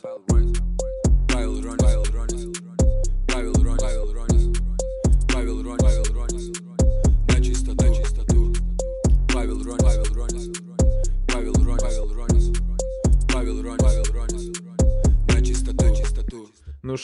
Павел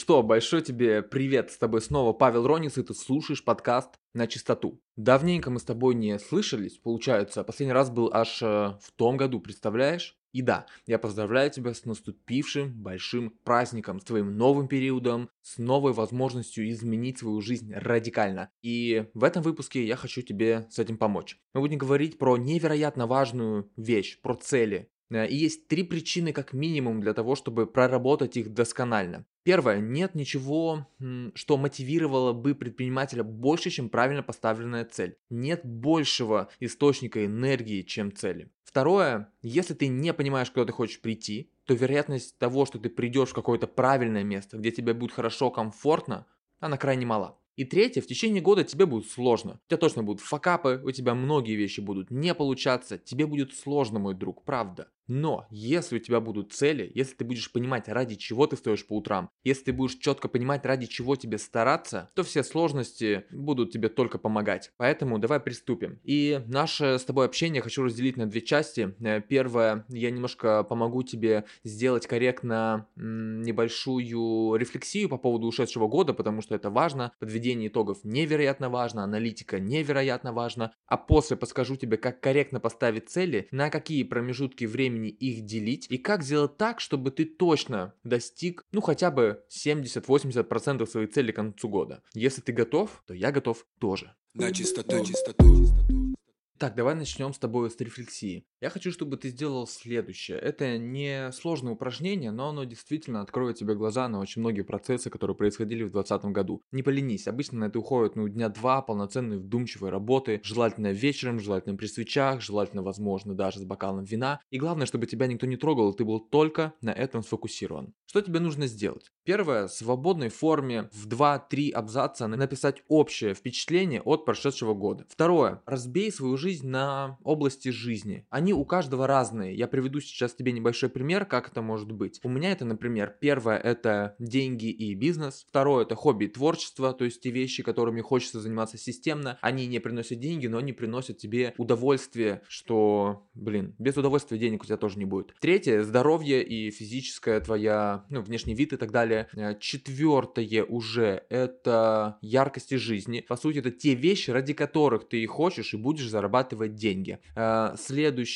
что, большой тебе привет, с тобой снова Павел Ронис, и ты слушаешь подкаст «На чистоту». Давненько мы с тобой не слышались, получается, последний раз был аж э, в том году, представляешь? И да, я поздравляю тебя с наступившим большим праздником, с твоим новым периодом, с новой возможностью изменить свою жизнь радикально. И в этом выпуске я хочу тебе с этим помочь. Мы будем говорить про невероятно важную вещь, про цели, Э, И есть три причины как минимум для того, чтобы проработать их досконально. Первое, нет ничего, что мотивировало бы предпринимателя больше, чем правильно поставленная цель. Нет большего источника энергии, чем цели. Второе, если ты не понимаешь, куда ты хочешь прийти, то вероятность того, что ты придешь в какое-то правильное место, где тебе будет хорошо, комфортно, она крайне мала. И третье, в течение года тебе будет сложно. У тебя точно будут факапы, у тебя многие вещи будут не получаться, тебе будет сложно, мой друг, правда. Но если у тебя будут цели, если ты будешь понимать, ради чего ты стоишь по утрам, если ты будешь четко понимать, ради чего тебе стараться, то все сложности будут тебе только помогать. Поэтому давай приступим. И наше с тобой общение хочу разделить на две части. Э, Первое, я немножко помогу тебе сделать корректно небольшую рефлексию по поводу ушедшего года, потому что это важно. Подведение итогов невероятно важно, аналитика невероятно важно. А после подскажу тебе, как корректно поставить цели, на какие промежутки времени их делить и как сделать так, чтобы ты точно достиг, ну хотя бы 70-80% своей цели к концу года. Если ты готов, то я готов тоже. На чистоту. На чистоту. Так, давай начнем с тобой с рефлексии. Я хочу, чтобы ты сделал следующее. Это не сложное упражнение, но оно действительно откроет тебе глаза на очень многие процессы, которые происходили в 2020 году. Не поленись, обычно на это уходит ну, дня два полноценной вдумчивой работы, желательно вечером, желательно при свечах, желательно, возможно, даже с бокалом вина. И главное, чтобы тебя никто не трогал, и ты был только на этом сфокусирован. Что тебе нужно сделать? Первое, в свободной форме в 2-3 абзаца написать общее впечатление от прошедшего года. Второе, разбей свою жизнь на области жизни. Они у каждого разные. Я приведу сейчас тебе небольшой пример, как это может быть. У меня это, например, первое это деньги и бизнес. Второе это хобби и творчество, то есть те вещи, которыми хочется заниматься системно. Они не приносят деньги, но они приносят тебе удовольствие, что, блин, без удовольствия денег у тебя тоже не будет. Третье здоровье и физическая твоя, ну, внешний вид и так далее. Э, Четвертое уже это яркости жизни. По сути, это те вещи, ради которых ты и хочешь и будешь зарабатывать деньги. Э,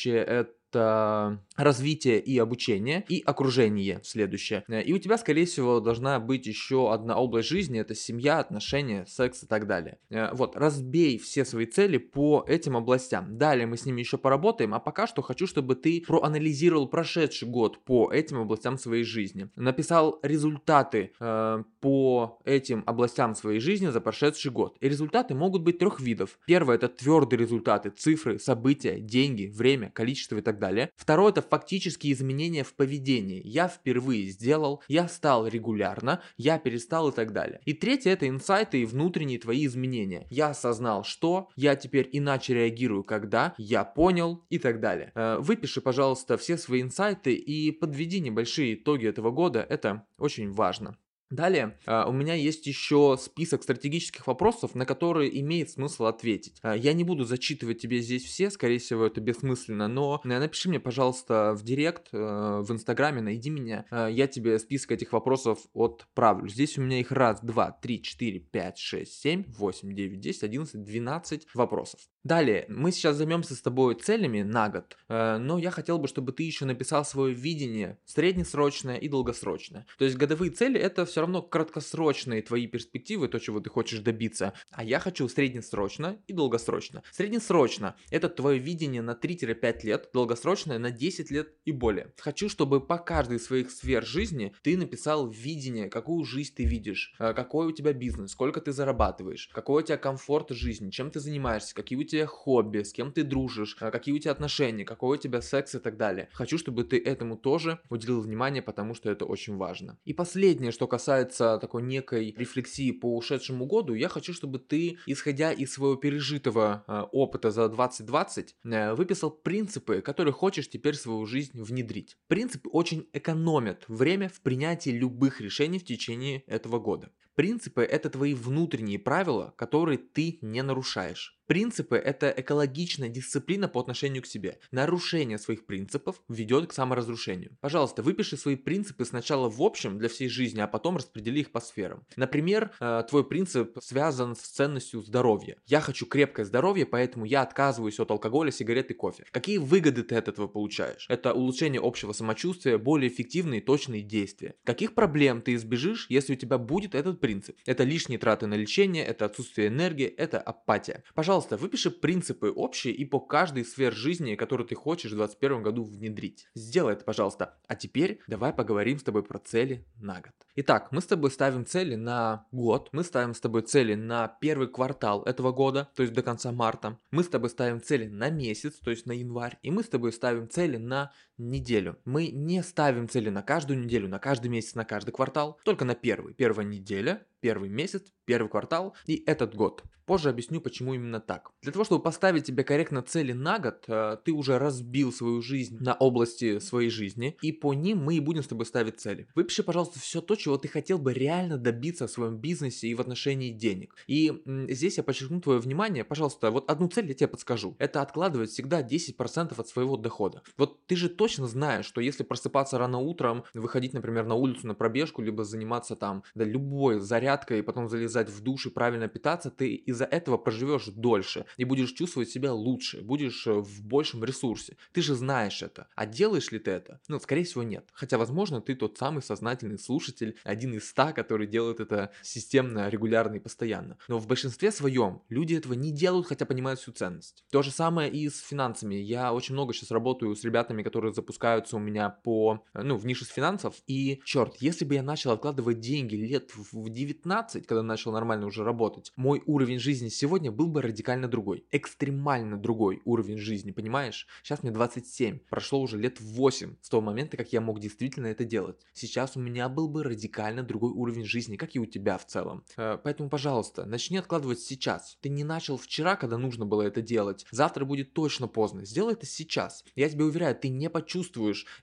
Следующее это это развитие и обучение, и окружение следующее. Э, И у тебя, скорее всего, должна быть еще одна область жизни, это семья, отношения, секс и так далее. Э, Вот, разбей все свои цели по этим областям. Далее мы с ними еще поработаем, а пока что хочу, чтобы ты проанализировал прошедший год по этим областям своей жизни. Написал результаты э, по этим областям своей жизни за прошедший год. И результаты могут быть трех видов. Первое это твердые результаты, цифры, события, деньги, время, количество и так далее. Второе это фактические изменения в поведении. Я впервые сделал, я стал регулярно, я перестал и так далее. И третье это инсайты и внутренние твои изменения. Я осознал, что я теперь иначе реагирую, когда я понял и так далее. Э, Выпиши, пожалуйста, все свои инсайты и подведи небольшие итоги этого года. Это очень важно. Далее, а, у меня есть еще список стратегических вопросов, на которые имеет смысл ответить. А, Я не буду зачитывать тебе здесь все, скорее всего, это бессмысленно, но э, напиши мне, пожалуйста, в директ, э, в инстаграме, найди меня, А, я тебе список этих вопросов отправлю. Здесь у меня их раз, два, три, четыре, пять, шесть, семь, восемь, девять, десять, одиннадцать, двенадцать вопросов. Далее, мы сейчас займемся с тобой целями на год, э, но я хотел бы, чтобы ты еще написал свое видение, среднесрочное и долгосрочное. То есть годовые цели это все равно краткосрочные твои перспективы, то, чего ты хочешь добиться, а я хочу среднесрочно и долгосрочно. Среднесрочно это твое видение на 3-5 лет, долгосрочное на 10 лет и более. Хочу, чтобы по каждой из своих сфер жизни ты написал видение, какую жизнь ты видишь, э, какой у тебя бизнес, сколько ты зарабатываешь, какой у тебя комфорт жизни, чем ты занимаешься, какие у тебя хобби, с кем ты дружишь, э, какие у тебя отношения, какой у тебя секс и так далее. Хочу, чтобы ты этому тоже уделил внимание, потому что это очень важно. И последнее, что касается такой некой рефлексии по ушедшему году, я хочу, чтобы ты, исходя из своего пережитого э, опыта за 2020, э, выписал принципы, которые хочешь теперь в свою жизнь внедрить. Принципы очень экономят время в принятии любых решений в течение этого года. Принципы – это твои внутренние правила, которые ты не нарушаешь. Принципы – это экологичная дисциплина по отношению к себе. Нарушение своих принципов ведет к саморазрушению. Пожалуйста, выпиши свои принципы сначала в общем для всей жизни, а потом распредели их по сферам. Например, э, твой принцип связан с ценностью здоровья. Я хочу крепкое здоровье, поэтому я отказываюсь от алкоголя, сигарет и кофе. Какие выгоды ты от этого получаешь? Это улучшение общего самочувствия, более эффективные и точные действия. Каких проблем ты избежишь, если у тебя будет этот принцип? Это лишние траты на лечение, это отсутствие энергии, это апатия. Пожалуйста, Пожалуйста, выпиши принципы общие и по каждой сфер жизни, которую ты хочешь в 2021 году внедрить. Сделай это, пожалуйста. А теперь давай поговорим с тобой про цели на год. Итак, мы с тобой ставим цели на год, мы ставим с тобой цели на первый квартал этого года, то есть до конца марта. Мы с тобой ставим цели на месяц, то есть на январь. И мы с тобой ставим цели на неделю. Мы не ставим цели на каждую неделю, на каждый месяц, на каждый квартал, только на первый. Первая неделя, первый месяц, первый квартал и этот год. Позже объясню, почему именно так. Для того, чтобы поставить тебе корректно цели на год, э, ты уже разбил свою жизнь на области своей жизни, и по ним мы и будем с тобой ставить цели. Выпиши, пожалуйста, все то, чего ты хотел бы реально добиться в своем бизнесе и в отношении денег. И здесь я подчеркну твое внимание, пожалуйста, вот одну цель я тебе подскажу. Это откладывать всегда 10% от своего дохода. Вот ты же точно знаешь, что если просыпаться рано утром, выходить, например, на улицу на пробежку, либо заниматься там, да, любой зарядкой, и потом залезать в душ и правильно питаться, ты из из-за этого проживешь дольше и будешь чувствовать себя лучше, будешь э, в большем ресурсе. Ты же знаешь это. А делаешь ли ты это? Ну, скорее всего, нет. Хотя, возможно, ты тот самый сознательный слушатель, один из ста, который делает это системно, регулярно и постоянно. Но в большинстве своем люди этого не делают, хотя понимают всю ценность. То же самое и с финансами. Я очень много сейчас работаю с ребятами, которые запускаются у меня по, э, ну, в нише с финансов. И, черт, если бы я начал откладывать деньги лет в 19, когда начал нормально уже работать, мой уровень жизни сегодня был бы радикально другой. Экстремально другой уровень жизни, понимаешь? Сейчас мне 27. Прошло уже лет 8 с того момента, как я мог действительно это делать. Сейчас у меня был бы радикально другой уровень жизни, как и у тебя в целом. Э, поэтому, пожалуйста, начни откладывать сейчас. Ты не начал вчера, когда нужно было это делать. Завтра будет точно поздно. Сделай это сейчас. Я тебе уверяю, ты не почувствуешь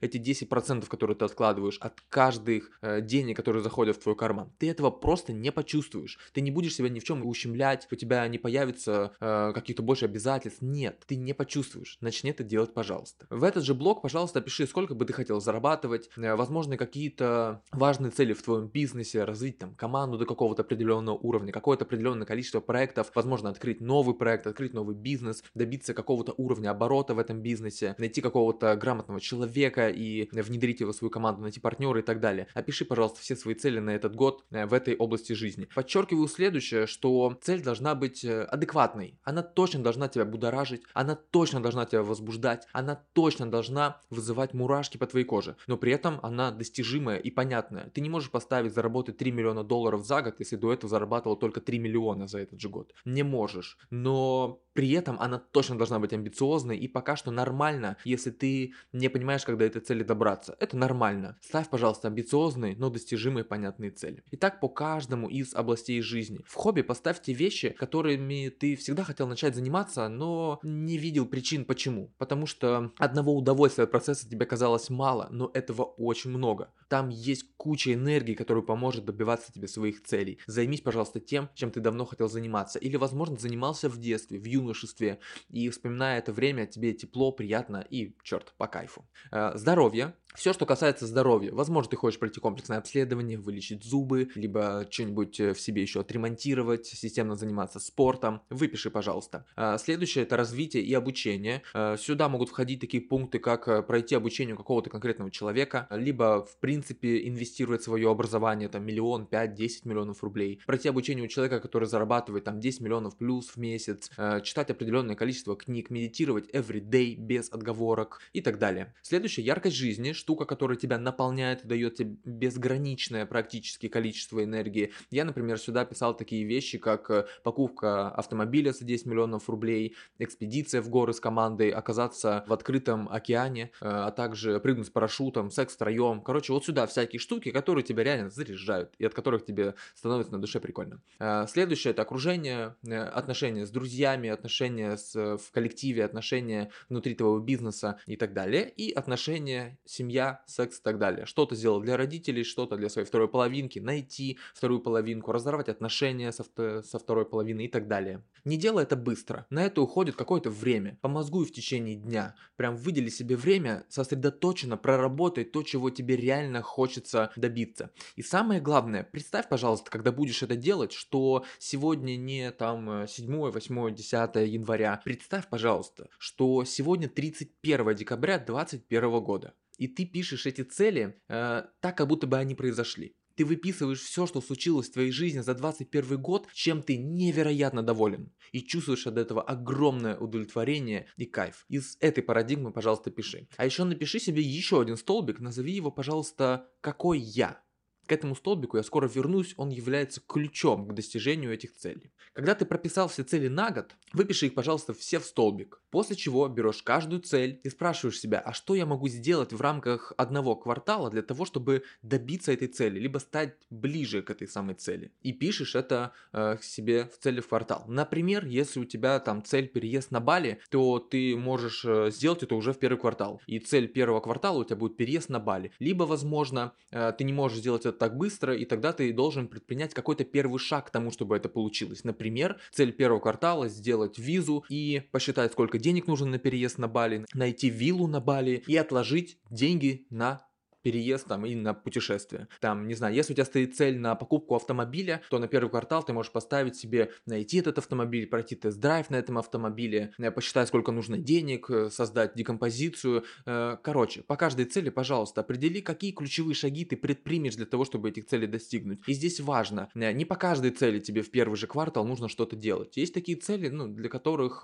эти 10%, которые ты откладываешь от каждых э, денег, которые заходят в твой карман. Ты этого просто не почувствуешь. Ты не будешь себя ни в чем ущемлять, у тебя не появится э, каких-то больше обязательств. Нет, ты не почувствуешь. Начни это делать, пожалуйста. В этот же блог, пожалуйста, пиши, сколько бы ты хотел зарабатывать, э, возможно, какие-то важные цели в твоем бизнесе, развить там команду до какого-то определенного уровня, какое-то определенное количество проектов, возможно, открыть новый проект, открыть новый бизнес, добиться какого-то уровня оборота в этом бизнесе, найти какого-то грамотного человека и внедрить его в свою команду, найти партнера и так далее. Опиши, пожалуйста, все свои цели на этот год э, в этой области жизни. Подчеркиваю следующее, что цель должна должна быть э, адекватной. Она точно должна тебя будоражить, она точно должна тебя возбуждать, она точно должна вызывать мурашки по твоей коже. Но при этом она достижимая и понятная. Ты не можешь поставить заработать 3 миллиона долларов за год, если до этого зарабатывал только 3 миллиона за этот же год. Не можешь. Но при этом она точно должна быть амбициозной и пока что нормально, если ты не понимаешь, когда этой цели добраться. Это нормально. Ставь, пожалуйста, амбициозные, но достижимые понятные цели. Итак, по каждому из областей жизни. В хобби поставьте вещи, которыми ты всегда хотел начать заниматься, но не видел причин почему. Потому что одного удовольствия от процесса тебе казалось мало, но этого очень много. Там есть куча энергии, которая поможет добиваться тебе своих целей. Займись, пожалуйста, тем, чем ты давно хотел заниматься. Или, возможно, занимался в детстве, в юношестве, и вспоминая это время, тебе тепло, приятно и, черт, по кайфу. Э, здоровье. Все, что касается здоровья. Возможно, ты хочешь пройти комплексное обследование, вылечить зубы, либо что-нибудь э, в себе еще отремонтировать, системно заниматься спортом. Выпиши, пожалуйста. Э, следующее это развитие и обучение. Сюда могут входить такие пункты, как пройти обучение у какого-то конкретного человека, либо, в принципе, инвестировать в свое образование, там, миллион, пять, десять миллионов рублей. Пройти обучение у человека, который зарабатывает, там, 10 миллионов плюс в месяц, читать определенное количество книг, медитировать every day без отговорок и так далее. Следующее – яркость жизни, штука, которая тебя наполняет и дает тебе безграничное практически количество энергии. Я, например, сюда писал такие вещи, как э, покупка автомобиля за 10 миллионов рублей, экспедиция в горы с командой, оказаться в открытом океане, э, а также прыгнуть с парашютом, секс втроем. Короче, вот сюда всякие штуки, которые тебя реально заряжают и от которых тебе становится на душе прикольно. Э, следующее это окружение, отношения с друзьями, отношения с, в коллективе, отношения внутри твоего бизнеса и так далее. И отношения, семья, секс и так далее. Что-то сделал для родителей, что-то для своей второй половинки, найти вторую половинку, разорвать отношения со, со второй половиной и так далее. Не делай это быстро. На это уходит какое-то время. Помозгуй в течение дня. Прям выдели себе время, сосредоточенно проработай то, чего тебе реально хочется добиться. И самое главное, представь, пожалуйста, когда будешь это делать, что сегодня не там 7, 8, 10 января. Представь, пожалуйста, что сегодня 31 декабря 2021 года. И ты пишешь эти цели э, так, как будто бы они произошли. Ты выписываешь все, что случилось в твоей жизни за 21 год, чем ты невероятно доволен. И чувствуешь от этого огромное удовлетворение и кайф. Из этой парадигмы, пожалуйста, пиши. А еще напиши себе еще один столбик, назови его, пожалуйста, «Какой я?». К этому столбику я скоро вернусь, он является ключом к достижению этих целей. Когда ты прописал все цели на год, выпиши их, пожалуйста, все в столбик. После чего берешь каждую цель и спрашиваешь себя, а что я могу сделать в рамках одного квартала для того, чтобы добиться этой цели, либо стать ближе к этой самой цели. И пишешь это э, себе в цели в квартал. Например, если у тебя там цель переезд на Бали, то ты можешь э, сделать это уже в первый квартал. И цель первого квартала у тебя будет переезд на Бали. Либо, возможно, э, ты не можешь сделать это так быстро, и тогда ты должен предпринять какой-то первый шаг к тому, чтобы это получилось. Например, цель первого квартала сделать визу и посчитать, сколько денег нужно на переезд на Бали, найти виллу на Бали и отложить деньги на переезд там и на путешествие. Там, не знаю, если у тебя стоит цель на покупку автомобиля, то на первый квартал ты можешь поставить себе найти этот автомобиль, пройти тест-драйв на этом автомобиле, э, посчитать, сколько нужно денег, э, создать декомпозицию. Э, короче, по каждой цели, пожалуйста, определи, какие ключевые шаги ты предпримешь для того, чтобы этих целей достигнуть. И здесь важно, не по каждой цели тебе в первый же квартал нужно что-то делать. Есть такие цели, ну, для которых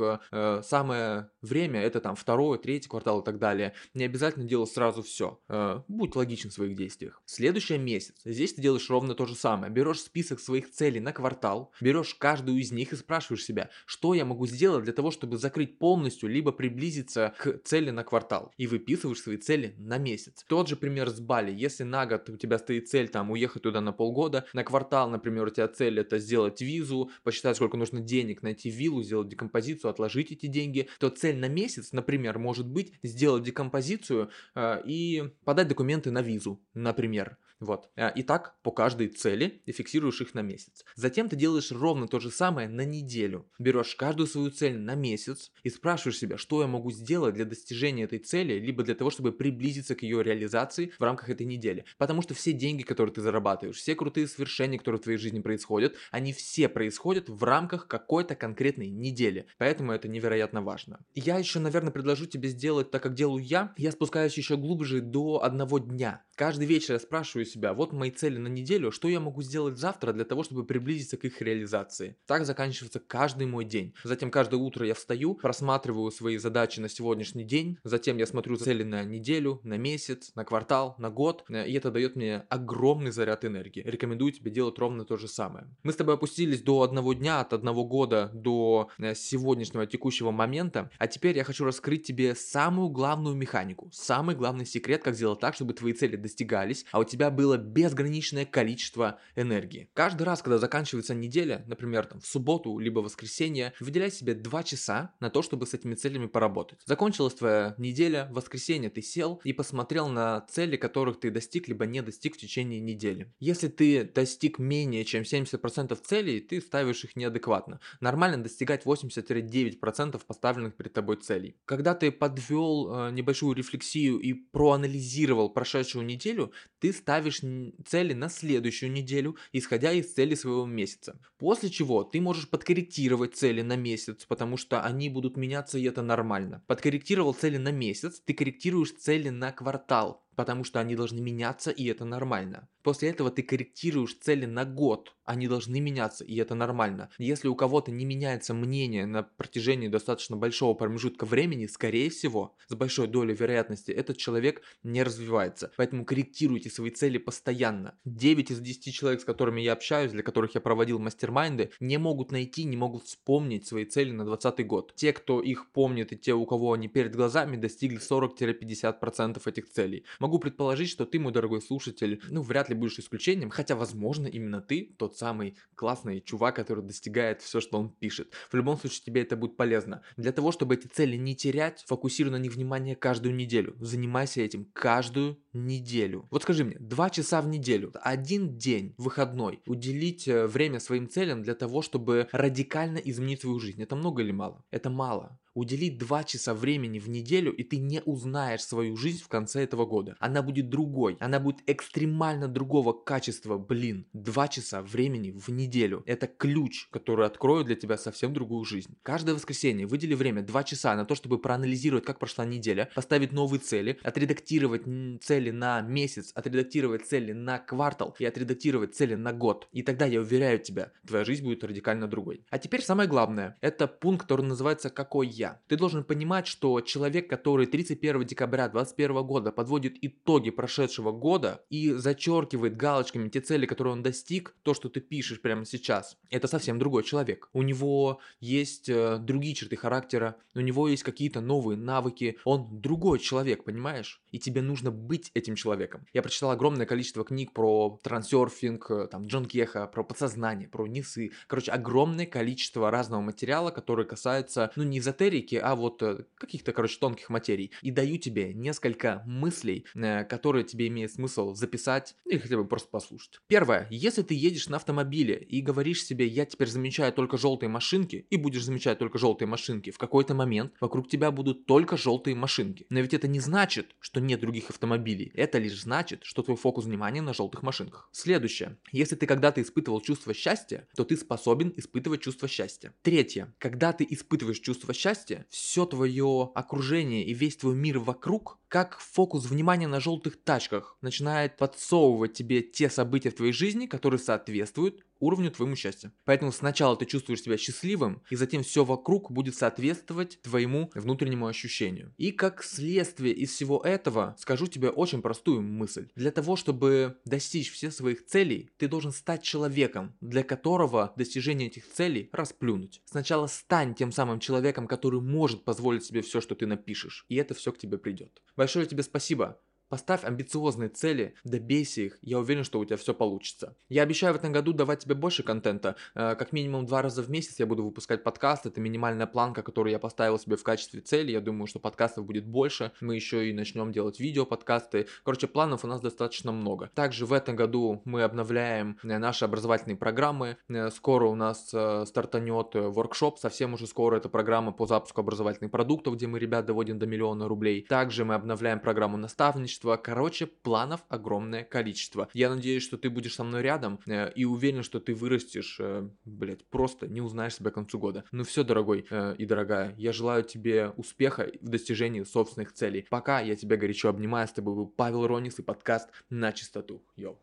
самое время это там второй, третий квартал и так далее. Не обязательно делать сразу все. Будь логичен в своих действиях. Следующий месяц. Здесь ты делаешь ровно то же самое. Берешь список своих целей на квартал, берешь каждую из них и спрашиваешь себя, что я могу сделать для того, чтобы закрыть полностью, либо приблизиться к цели на квартал. И выписываешь свои цели на месяц. Тот же пример с Бали. Если на год у тебя стоит цель там уехать туда на полгода, на квартал, например, у тебя цель это сделать визу, посчитать сколько нужно денег, найти виллу, сделать декомпозицию, отложить эти деньги, то цель на месяц, например, может быть сделать декомпозицию э, и подать документы документы на визу, например. Вот. А, и так по каждой цели и фиксируешь их на месяц. Затем ты делаешь ровно то же самое на неделю. Берешь каждую свою цель на месяц и спрашиваешь себя, что я могу сделать для достижения этой цели, либо для того, чтобы приблизиться к ее реализации в рамках этой недели. Потому что все деньги, которые ты зарабатываешь, все крутые свершения, которые в твоей жизни происходят, они все происходят в рамках какой-то конкретной недели. Поэтому это невероятно важно. Я еще, наверное, предложу тебе сделать так, как делаю я. Я спускаюсь еще глубже до одного дня. Каждый вечер я спрашиваю себя, вот мои цели на неделю, что я могу сделать завтра для того, чтобы приблизиться к их реализации. Так заканчивается каждый мой день. Затем каждое утро я встаю, просматриваю свои задачи на сегодняшний день, затем я смотрю цели на неделю, на месяц, на квартал, на год, э, и это дает мне огромный заряд энергии. Рекомендую тебе делать ровно то же самое. Мы с тобой опустились до одного дня, от одного года до э, сегодняшнего текущего момента, а теперь я хочу раскрыть тебе самую главную механику, самый главный секрет, как сделать так, чтобы твои цели достигались, а у тебя было безграничное количество энергии. Каждый раз, когда заканчивается неделя, например, там, в субботу либо воскресенье, выделяй себе 2 часа на то, чтобы с этими целями поработать. Закончилась твоя неделя, в воскресенье ты сел и посмотрел на цели, которых ты достиг либо не достиг в течение недели. Если ты достиг менее чем 70% целей, ты ставишь их неадекватно. Нормально достигать 80-9% поставленных перед тобой целей. Когда ты подвел э, небольшую рефлексию и проанализировал прошедшую неделю, ты ставишь цели на следующую неделю, исходя из цели своего месяца. После чего ты можешь подкорректировать цели на месяц, потому что они будут меняться и это нормально. Подкорректировал цели на месяц, ты корректируешь цели на квартал потому что они должны меняться, и это нормально. После этого ты корректируешь цели на год. Они должны меняться, и это нормально. Если у кого-то не меняется мнение на протяжении достаточно большого промежутка времени, скорее всего, с большой долей вероятности, этот человек не развивается. Поэтому корректируйте свои цели постоянно. 9 из 10 человек, с которыми я общаюсь, для которых я проводил мастер-майнды, не могут найти, не могут вспомнить свои цели на 2020 год. Те, кто их помнит, и те, у кого они перед глазами, достигли 40-50% этих целей. Могу предположить, что ты, мой дорогой слушатель, ну, вряд ли будешь исключением, хотя, возможно, именно ты тот самый классный чувак, который достигает все, что он пишет. В любом случае, тебе это будет полезно. Для того, чтобы эти цели не терять, фокусируй на них внимание каждую неделю. Занимайся этим каждую неделю. Вот скажи мне, два часа в неделю, один день выходной, уделить э, время своим целям для того, чтобы радикально изменить свою жизнь. Это много или мало? Это мало уделить 2 часа времени в неделю, и ты не узнаешь свою жизнь в конце этого года. Она будет другой, она будет экстремально другого качества, блин. 2 часа времени в неделю. Это ключ, который откроет для тебя совсем другую жизнь. Каждое воскресенье выдели время 2 часа на то, чтобы проанализировать, как прошла неделя, поставить новые цели, отредактировать цели на месяц, отредактировать цели на квартал и отредактировать цели на год. И тогда, я уверяю тебя, твоя жизнь будет радикально другой. А теперь самое главное. Это пункт, который называется «Какой я?». Ты должен понимать, что человек, который 31 декабря 2021 года подводит итоги прошедшего года и зачеркивает галочками те цели, которые он достиг, то, что ты пишешь прямо сейчас, это совсем другой человек. У него есть э, другие черты характера, у него есть какие-то новые навыки, он другой человек, понимаешь? И тебе нужно быть этим человеком. Я прочитал огромное количество книг про трансерфинг, э, там, Джон Кеха, про подсознание, про нисы. Короче, огромное количество разного материала, который касается, ну, не эзотерики, эзотерики, а вот э, каких-то, короче, тонких материй. И даю тебе несколько мыслей, э, которые тебе имеет смысл записать или хотя бы просто послушать. Первое. Если ты едешь на автомобиле и говоришь себе, я теперь замечаю только желтые машинки, и будешь замечать только желтые машинки, в какой-то момент вокруг тебя будут только желтые машинки. Но ведь это не значит, что нет других автомобилей. Это лишь значит, что твой фокус внимания на желтых машинках. Следующее. Если ты когда-то испытывал чувство счастья, то ты способен испытывать чувство счастья. Третье. Когда ты испытываешь чувство счастья, счастье, все твое окружение и весь твой мир вокруг, как фокус внимания на желтых тачках начинает подсовывать тебе те события в твоей жизни, которые соответствуют уровню твоему счастья. Поэтому сначала ты чувствуешь себя счастливым, и затем все вокруг будет соответствовать твоему внутреннему ощущению. И как следствие из всего этого, скажу тебе очень простую мысль. Для того, чтобы достичь всех своих целей, ты должен стать человеком, для которого достижение этих целей расплюнуть. Сначала стань тем самым человеком, который может позволить себе все, что ты напишешь, и это все к тебе придет. Большое тебе спасибо. Поставь амбициозные цели, добейся их, я уверен, что у тебя все получится. Я обещаю в этом году давать тебе больше контента. Э, как минимум два раза в месяц я буду выпускать подкаст. Это минимальная планка, которую я поставил себе в качестве цели. Я думаю, что подкастов будет больше. Мы еще и начнем делать видео подкасты. Короче, планов у нас достаточно много. Также в этом году мы обновляем э, наши образовательные программы. Э, скоро у нас стартанет воркшоп. Совсем уже скоро это программа по запуску образовательных продуктов, где мы ребят доводим до миллиона рублей. Также мы обновляем программу наставничества количество. Короче, планов огромное количество. Я надеюсь, что ты будешь со мной рядом э, и уверен, что ты вырастешь, э, блять, просто не узнаешь себя к концу года. Ну все, дорогой э, и дорогая, я желаю тебе успеха в достижении собственных целей. Пока я тебя горячо обнимаю, с тобой был Павел Ронис и подкаст «На чистоту». Йоу.